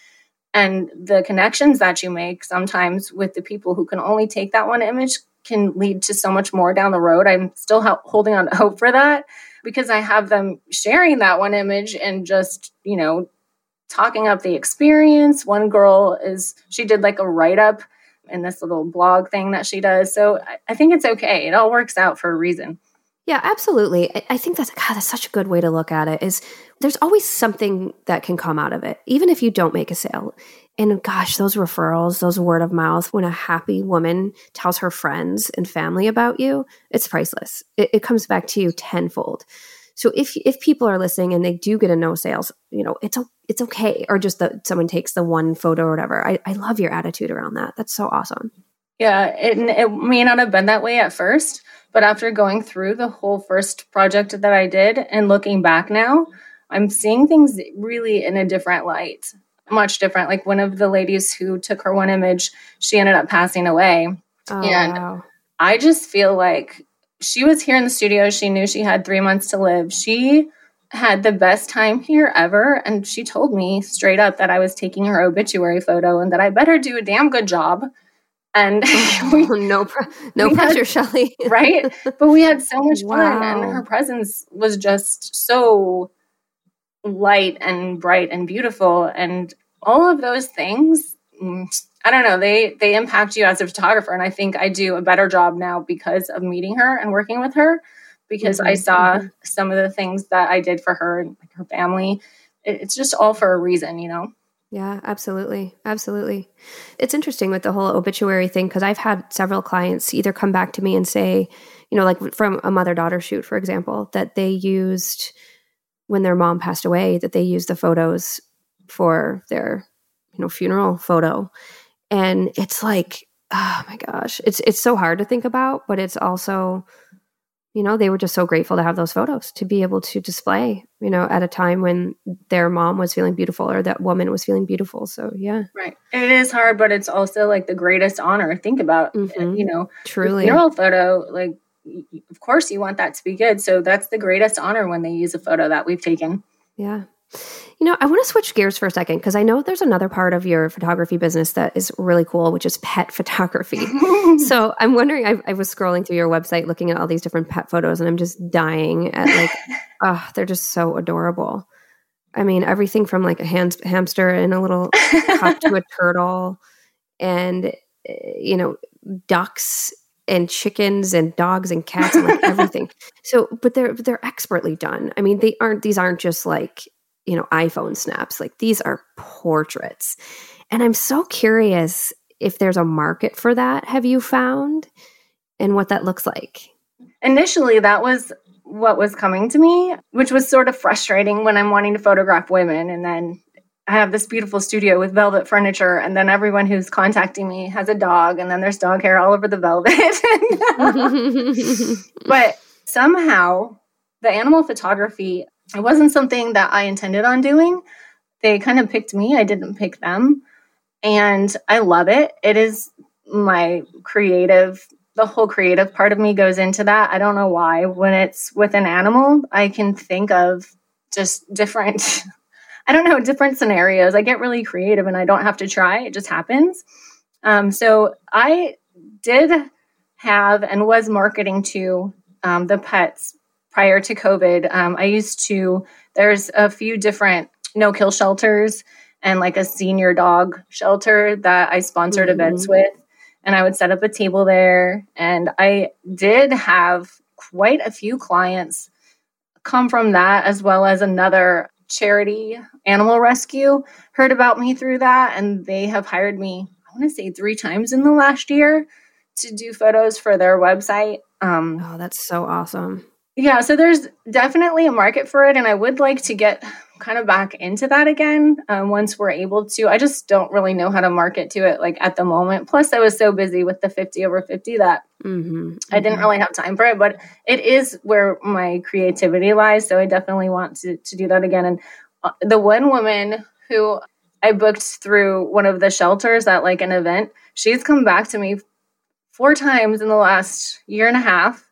and the connections that you make sometimes with the people who can only take that one image can lead to so much more down the road. I'm still holding on to hope for that because I have them sharing that one image and just, you know, talking up the experience. One girl is, she did like a write up in this little blog thing that she does. So I, I think it's okay. It all works out for a reason. Yeah, absolutely. I think that's God, that's such a good way to look at it. Is there's always something that can come out of it, even if you don't make a sale. And gosh, those referrals, those word of mouth, when a happy woman tells her friends and family about you, it's priceless. It, it comes back to you tenfold. So if if people are listening and they do get a no sales, you know, it's it's okay. Or just that someone takes the one photo or whatever. I, I love your attitude around that. That's so awesome. Yeah, it, it may not have been that way at first, but after going through the whole first project that I did and looking back now, I'm seeing things really in a different light, much different. Like one of the ladies who took her one image, she ended up passing away. Oh, and wow. I just feel like she was here in the studio. She knew she had three months to live. She had the best time here ever. And she told me straight up that I was taking her obituary photo and that I better do a damn good job and we, oh, no pre- no pressure, had, Shelley. right? But we had so much wow. fun, and her presence was just so light and bright and beautiful, and all of those things. Mm, I don't know. They they impact you as a photographer, and I think I do a better job now because of meeting her and working with her. Because mm-hmm. I saw mm-hmm. some of the things that I did for her and her family. It, it's just all for a reason, you know. Yeah, absolutely. Absolutely. It's interesting with the whole obituary thing because I've had several clients either come back to me and say, you know, like from a mother daughter shoot, for example, that they used when their mom passed away, that they used the photos for their, you know, funeral photo. And it's like, oh my gosh, it's it's so hard to think about, but it's also you know, they were just so grateful to have those photos to be able to display, you know, at a time when their mom was feeling beautiful or that woman was feeling beautiful. So, yeah. Right. It is hard, but it's also like the greatest honor. Think about, mm-hmm. you know, truly. Funeral photo, like, of course you want that to be good. So that's the greatest honor when they use a photo that we've taken. Yeah. You know, I want to switch gears for a second because I know there's another part of your photography business that is really cool, which is pet photography. so I'm wondering, I, I, was scrolling through your website looking at all these different pet photos and I'm just dying at like, oh, they're just so adorable. I mean, everything from like a ham- hamster and a little cup to a turtle and, eh, you know, ducks and chickens and dogs and cats and like everything. So, but they're they're expertly done. I mean, they aren't these aren't just like you know, iPhone snaps. Like these are portraits. And I'm so curious if there's a market for that. Have you found? and what that looks like? Initially, that was what was coming to me, which was sort of frustrating when I'm wanting to photograph women. And then I have this beautiful studio with velvet furniture, and then everyone who's contacting me has a dog, and then there's dog hair all over the velvet. but somehow, the animal photography, it wasn't something that I intended on doing. They kind of picked me, I didn't pick them. And I love it. It is my creative the whole creative part of me goes into that. I don't know why. When it's with an animal, I can think of just different, I don't know, different scenarios. I get really creative and I don't have to try, it just happens. Um, so I did have and was marketing to um, the pets prior to COVID. Um, I used to, there's a few different no kill shelters and like a senior dog shelter that I sponsored mm-hmm. events with and I would set up a table there. And I did have quite a few clients come from that, as well as another charity, Animal Rescue, heard about me through that. And they have hired me, I want to say three times in the last year to do photos for their website. Um, oh, that's so awesome. Yeah, so there's definitely a market for it. And I would like to get kind of back into that again um, once we're able to. I just don't really know how to market to it like at the moment. Plus, I was so busy with the 50 over 50 that mm-hmm. I didn't mm-hmm. really have time for it. But it is where my creativity lies. So I definitely want to, to do that again. And uh, the one woman who I booked through one of the shelters at like an event, she's come back to me four times in the last year and a half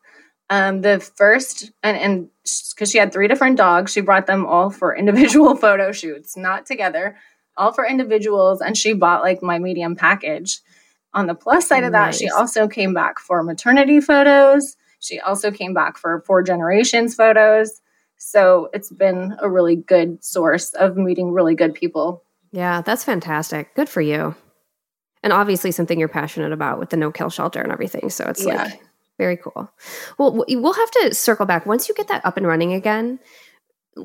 um, the first, and and because she had three different dogs, she brought them all for individual photo shoots, not together, all for individuals. And she bought like my medium package. On the plus side of that, she also came back for maternity photos. She also came back for four generations photos. So it's been a really good source of meeting really good people. Yeah, that's fantastic. Good for you. And obviously something you're passionate about with the no kill shelter and everything. So it's yeah. like very cool. Well, we'll have to circle back once you get that up and running again.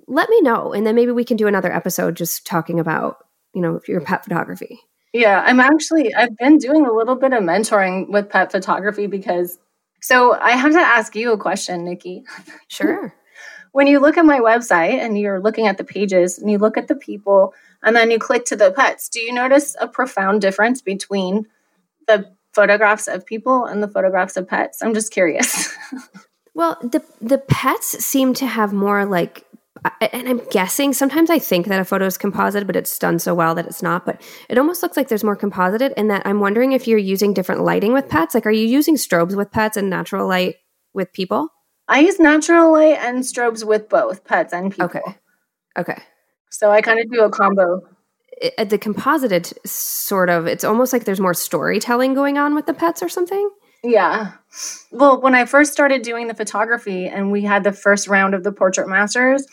Let me know, and then maybe we can do another episode just talking about you know your pet photography. Yeah, I'm actually I've been doing a little bit of mentoring with pet photography because so I have to ask you a question, Nikki. Sure. when you look at my website and you're looking at the pages and you look at the people and then you click to the pets, do you notice a profound difference between the photographs of people and the photographs of pets? I'm just curious. well, the the pets seem to have more like and I'm guessing sometimes I think that a photo is composite, but it's done so well that it's not. But it almost looks like there's more composited in that I'm wondering if you're using different lighting with pets. Like, are you using strobes with pets and natural light with people? I use natural light and strobes with both pets and people. Okay. Okay. So I kind of do a combo it, the composited sort of it's almost like there's more storytelling going on with the pets or something? Yeah. Well when i first started doing the photography and we had the first round of the portrait masters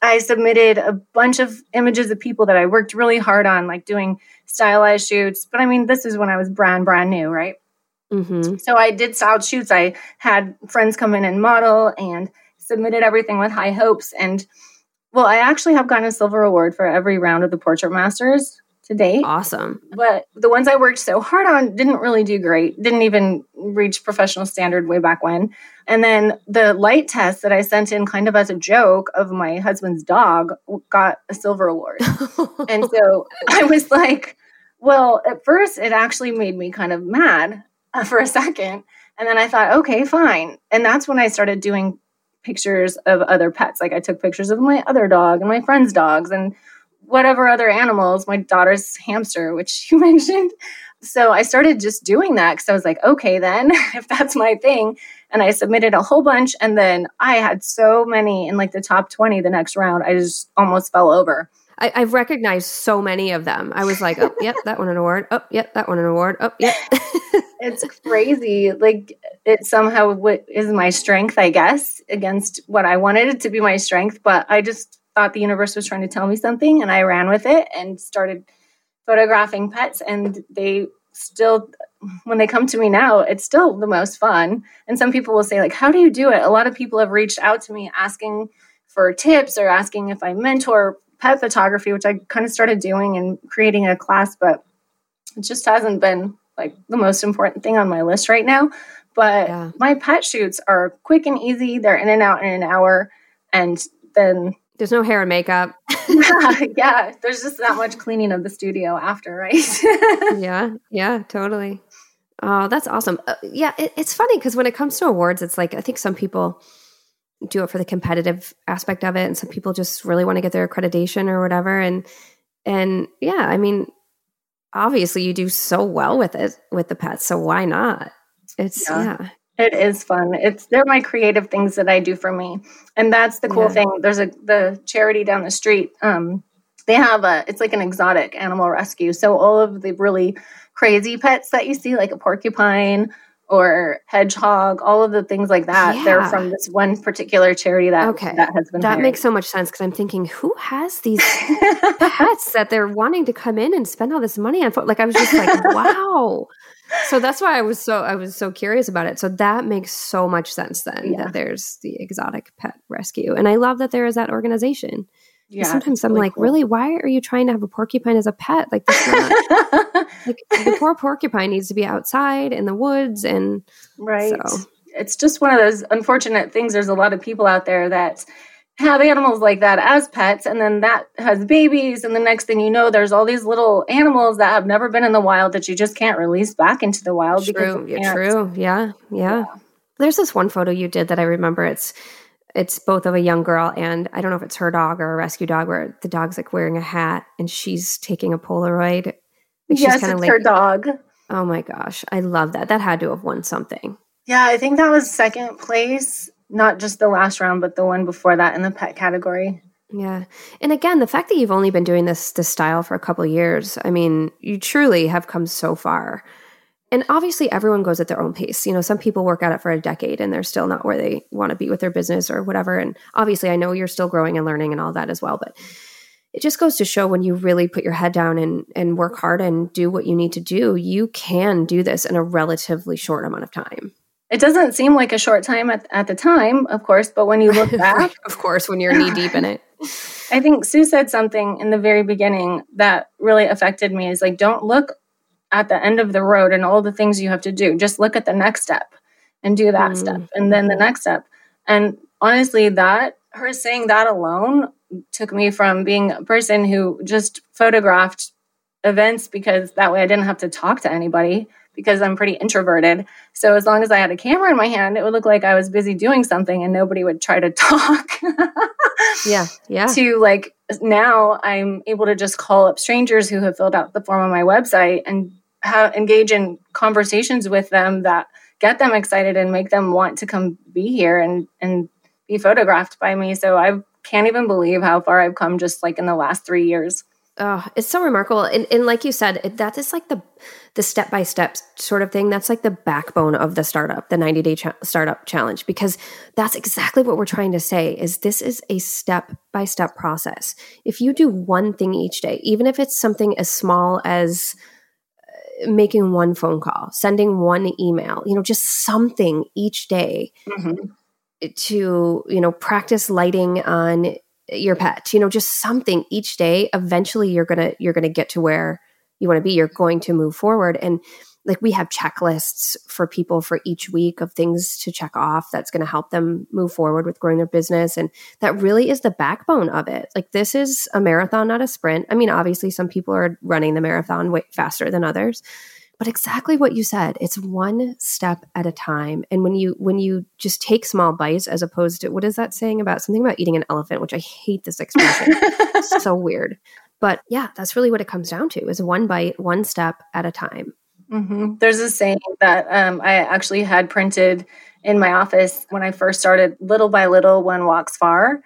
i submitted a bunch of images of people that i worked really hard on like doing stylized shoots. But i mean this is when i was brand brand new right? Mm-hmm. so i did styled shoots. I had friends come in and model and submitted everything with high hopes and well, I actually have gotten a silver award for every round of the Portrait Masters to date. Awesome. But the ones I worked so hard on didn't really do great, didn't even reach professional standard way back when. And then the light test that I sent in kind of as a joke of my husband's dog got a silver award. and so I was like, well, at first it actually made me kind of mad uh, for a second. And then I thought, okay, fine. And that's when I started doing pictures of other pets. Like I took pictures of my other dog and my friend's dogs and whatever other animals, my daughter's hamster, which you mentioned. So I started just doing that because I was like, okay, then if that's my thing. And I submitted a whole bunch. And then I had so many in like the top 20 the next round, I just almost fell over. I, have recognized so many of them. I was like, oh, yep, that one an award. Oh, yep, that one an award. Oh, yep. it's crazy. Like it somehow is my strength, I guess, against what I wanted it to be my strength. But I just thought the universe was trying to tell me something, and I ran with it and started photographing pets. And they still, when they come to me now, it's still the most fun. And some people will say, like, how do you do it? A lot of people have reached out to me asking for tips or asking if I mentor pet photography, which I kind of started doing and creating a class, but it just hasn't been like the most important thing on my list right now. But yeah. my pet shoots are quick and easy. They're in and out in an hour. And then there's no hair and makeup. yeah, yeah. There's just that much cleaning of the studio after, right? yeah, yeah, totally. Oh, that's awesome. Uh, yeah, it, it's funny because when it comes to awards, it's like I think some people do it for the competitive aspect of it, and some people just really want to get their accreditation or whatever. And and yeah, I mean, obviously you do so well with it with the pets, so why not? It's yeah. yeah. It is fun. It's they're my creative things that I do for me, and that's the cool yeah. thing. There's a the charity down the street. Um, they have a it's like an exotic animal rescue. So all of the really crazy pets that you see, like a porcupine or hedgehog, all of the things like that, yeah. they're from this one particular charity that okay. that has been. That hired. makes so much sense because I'm thinking, who has these pets that they're wanting to come in and spend all this money on? Like I was just like, wow so that's why I was so I was so curious about it. So that makes so much sense then yeah. that there's the exotic pet rescue, and I love that there is that organization. Yeah, sometimes I'm really like, cool. really, why are you trying to have a porcupine as a pet? Like, not, like the poor porcupine needs to be outside in the woods, and right. So. It's just one of those unfortunate things. There's a lot of people out there that have animals like that as pets and then that has babies and the next thing you know there's all these little animals that have never been in the wild that you just can't release back into the wild true yeah, true yeah, yeah yeah there's this one photo you did that i remember it's it's both of a young girl and i don't know if it's her dog or a rescue dog where the dog's like wearing a hat and she's taking a polaroid like yes it's like, her dog oh my gosh i love that that had to have won something yeah i think that was second place not just the last round, but the one before that in the pet category. Yeah. And again, the fact that you've only been doing this this style for a couple years, I mean, you truly have come so far. And obviously everyone goes at their own pace. You know, some people work at it for a decade and they're still not where they want to be with their business or whatever. And obviously I know you're still growing and learning and all that as well, but it just goes to show when you really put your head down and and work hard and do what you need to do, you can do this in a relatively short amount of time. It doesn't seem like a short time at, at the time, of course, but when you look back, of course, when you're knee deep in it. I think Sue said something in the very beginning that really affected me is like, don't look at the end of the road and all the things you have to do. Just look at the next step and do that mm. step and then the next step. And honestly, that her saying that alone took me from being a person who just photographed events because that way I didn't have to talk to anybody because I'm pretty introverted. So as long as I had a camera in my hand, it would look like I was busy doing something and nobody would try to talk. yeah. Yeah. To like now I'm able to just call up strangers who have filled out the form on my website and have, engage in conversations with them that get them excited and make them want to come be here and and be photographed by me. So I can't even believe how far I've come just like in the last 3 years. Oh, it's so remarkable. And, and like you said, that is like the the step by step sort of thing. That's like the backbone of the startup, the 90 day startup challenge, because that's exactly what we're trying to say is this is a step by step process. If you do one thing each day, even if it's something as small as making one phone call, sending one email, you know, just something each day mm-hmm. to, you know, practice lighting on your pet you know just something each day eventually you're gonna you're gonna get to where you want to be you're going to move forward and like we have checklists for people for each week of things to check off that's going to help them move forward with growing their business and that really is the backbone of it. Like this is a marathon not a sprint. I mean obviously some people are running the marathon way faster than others but exactly what you said it's one step at a time and when you when you just take small bites as opposed to what is that saying about something about eating an elephant which i hate this expression. So weird. But yeah that's really what it comes down to is one bite one step at a time mm-hmm. there's a saying that um, i actually had printed in my office when i first started little by little one walks far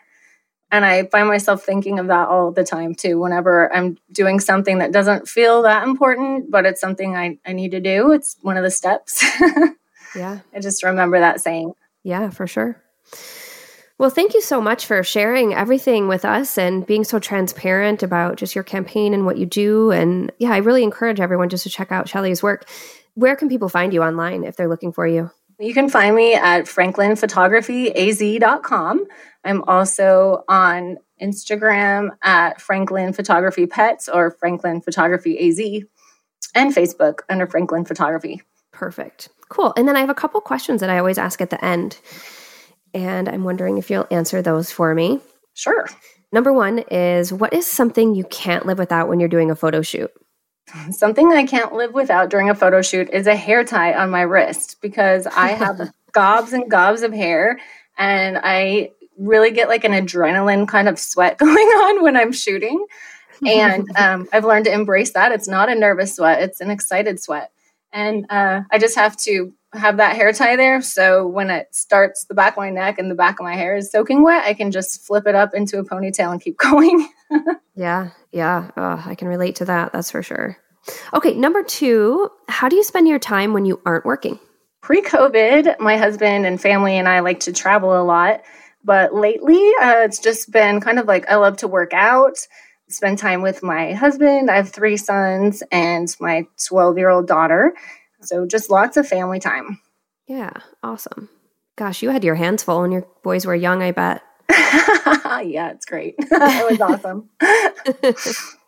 and I find myself thinking of that all the time too, whenever I'm doing something that doesn't feel that important, but it's something I, I need to do. It's one of the steps. yeah. I just remember that saying. Yeah, for sure. Well, thank you so much for sharing everything with us and being so transparent about just your campaign and what you do. And yeah, I really encourage everyone just to check out Shelley's work. Where can people find you online if they're looking for you? You can find me at franklinphotographyaz.com. I'm also on Instagram at Franklin Photography Pets or Franklin Photography AZ and Facebook under Franklin Photography. Perfect. Cool. And then I have a couple questions that I always ask at the end. And I'm wondering if you'll answer those for me. Sure. Number one is what is something you can't live without when you're doing a photo shoot? Something I can't live without during a photo shoot is a hair tie on my wrist because I have gobs and gobs of hair and I really get like an adrenaline kind of sweat going on when I'm shooting. And um, I've learned to embrace that. It's not a nervous sweat, it's an excited sweat. And uh, I just have to have that hair tie there. So when it starts the back of my neck and the back of my hair is soaking wet, I can just flip it up into a ponytail and keep going. yeah, yeah. Oh, I can relate to that. That's for sure. Okay, number two, how do you spend your time when you aren't working? Pre COVID, my husband and family and I like to travel a lot. But lately, uh, it's just been kind of like I love to work out, spend time with my husband. I have three sons and my 12 year old daughter. So just lots of family time. Yeah, awesome. Gosh, you had your hands full when your boys were young, I bet. yeah, it's great. it was awesome.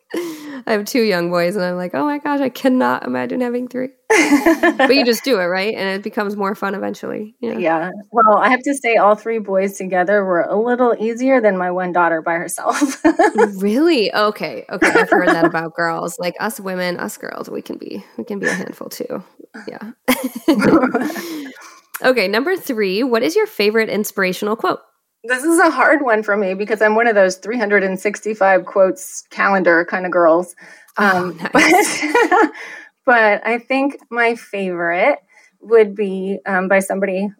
I have two young boys, and I'm like, oh my gosh, I cannot imagine having three. but you just do it, right? And it becomes more fun eventually. Yeah. yeah. Well, I have to say, all three boys together were a little easier than my one daughter by herself. really? Okay. Okay. I've heard that about girls. Like us women, us girls, we can be we can be a handful too. Yeah. okay. Number three. What is your favorite inspirational quote? This is a hard one for me because I'm one of those 365 quotes calendar kind of girls. Oh, um, oh, nice. but, but, I think my favorite would be um, by somebody,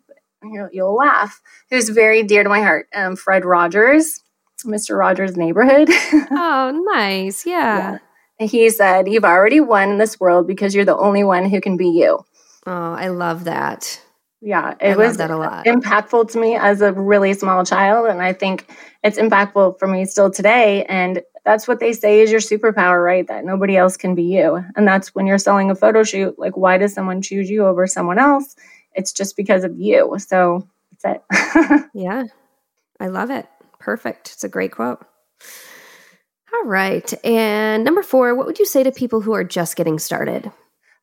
you'll, you'll, laugh, who's very dear to my heart, um, Fred Rogers, Mr. Rogers' Neighborhood. oh, nice. Yeah. yeah. He said, You've already won this world because you're the only one who can be you. Oh, I love that. Yeah, it I was that a lot. impactful to me as a really small child. And I think it's impactful for me still today. And that's what they say is your superpower, right? That nobody else can be you. And that's when you're selling a photo shoot. Like, why does someone choose you over someone else? It's just because of you. So that's it. yeah, I love it. Perfect. It's a great quote. All right. And number four, what would you say to people who are just getting started?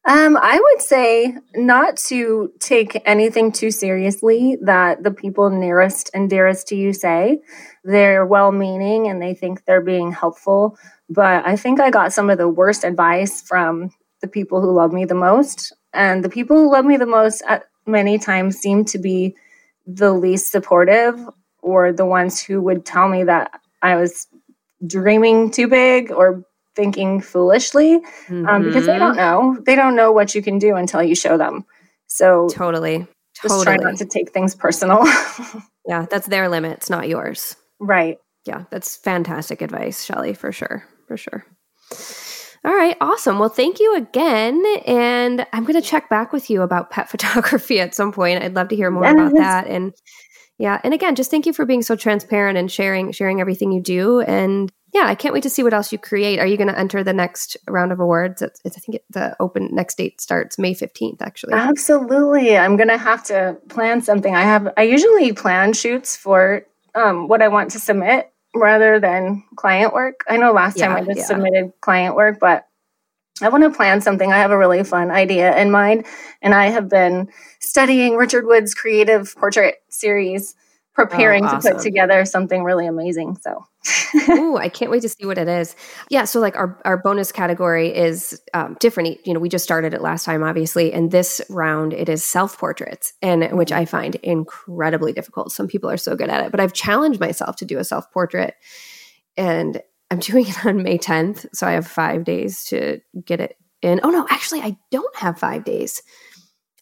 Um, I would say not to take anything too seriously that the people nearest and dearest to you say. They're well meaning and they think they're being helpful. But I think I got some of the worst advice from the people who love me the most. And the people who love me the most at many times seem to be the least supportive or the ones who would tell me that I was dreaming too big or thinking foolishly mm-hmm. um, because they don't mm-hmm. know. They don't know what you can do until you show them. So totally, just totally. try not to take things personal. yeah, that's their limits, not yours. Right. Yeah, that's fantastic advice, Shelley, for sure. For sure. All right, awesome. Well, thank you again. And I'm going to check back with you about pet photography at some point. I'd love to hear more yes. about that. And yeah, and again, just thank you for being so transparent and sharing sharing everything you do. And yeah, I can't wait to see what else you create. Are you going to enter the next round of awards? It's, it's I think it, the open next date starts May 15th, actually. Absolutely. I'm going to have to plan something. I have, I usually plan shoots for um, what I want to submit rather than client work. I know last yeah, time I just yeah. submitted client work, but I want to plan something. I have a really fun idea in mind, and I have been studying Richard Wood's creative portrait series preparing oh, awesome. to put together something really amazing. So, Ooh, I can't wait to see what it is. Yeah, so like our our bonus category is um, different. You know, we just started it last time, obviously, and this round it is self portraits, and which mm-hmm. I find incredibly difficult. Some people are so good at it, but I've challenged myself to do a self portrait, and I'm doing it on May 10th, so I have five days to get it in. Oh no, actually, I don't have five days.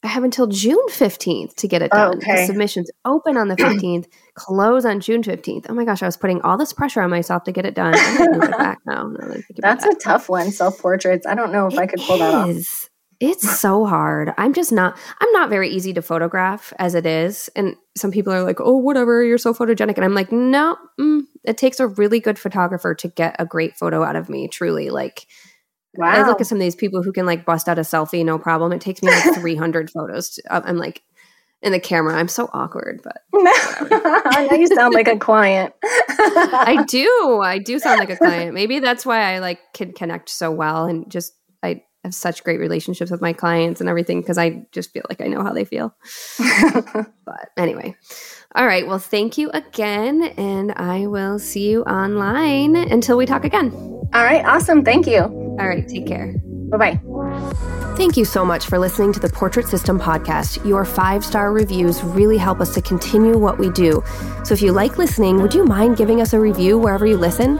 I have until June 15th to get it done. Okay. The submissions open on the 15th, close on June 15th. Oh my gosh, I was putting all this pressure on myself to get it done. It back now. That's a tough one, self portraits. I don't know if it I could pull is. that off. It's so hard. I'm just not, I'm not very easy to photograph as it is. And some people are like, oh, whatever, you're so photogenic. And I'm like, no, mm, it takes a really good photographer to get a great photo out of me, truly. Like, Wow. I look at some of these people who can like bust out a selfie, no problem. It takes me like 300 photos. To, uh, I'm like in the camera. I'm so awkward, but I know you sound like a client. I do. I do sound like a client. Maybe that's why I like can connect so well and just I have such great relationships with my clients and everything because I just feel like I know how they feel. but anyway. All right. Well, thank you again. And I will see you online until we talk again. All right. Awesome. Thank you. All right. Take care. Bye bye. Thank you so much for listening to the Portrait System podcast. Your five star reviews really help us to continue what we do. So if you like listening, would you mind giving us a review wherever you listen?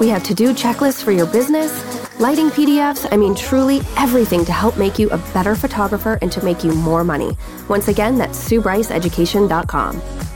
We have to do checklists for your business, lighting PDFs, I mean, truly everything to help make you a better photographer and to make you more money. Once again, that's SueBryceEducation.com.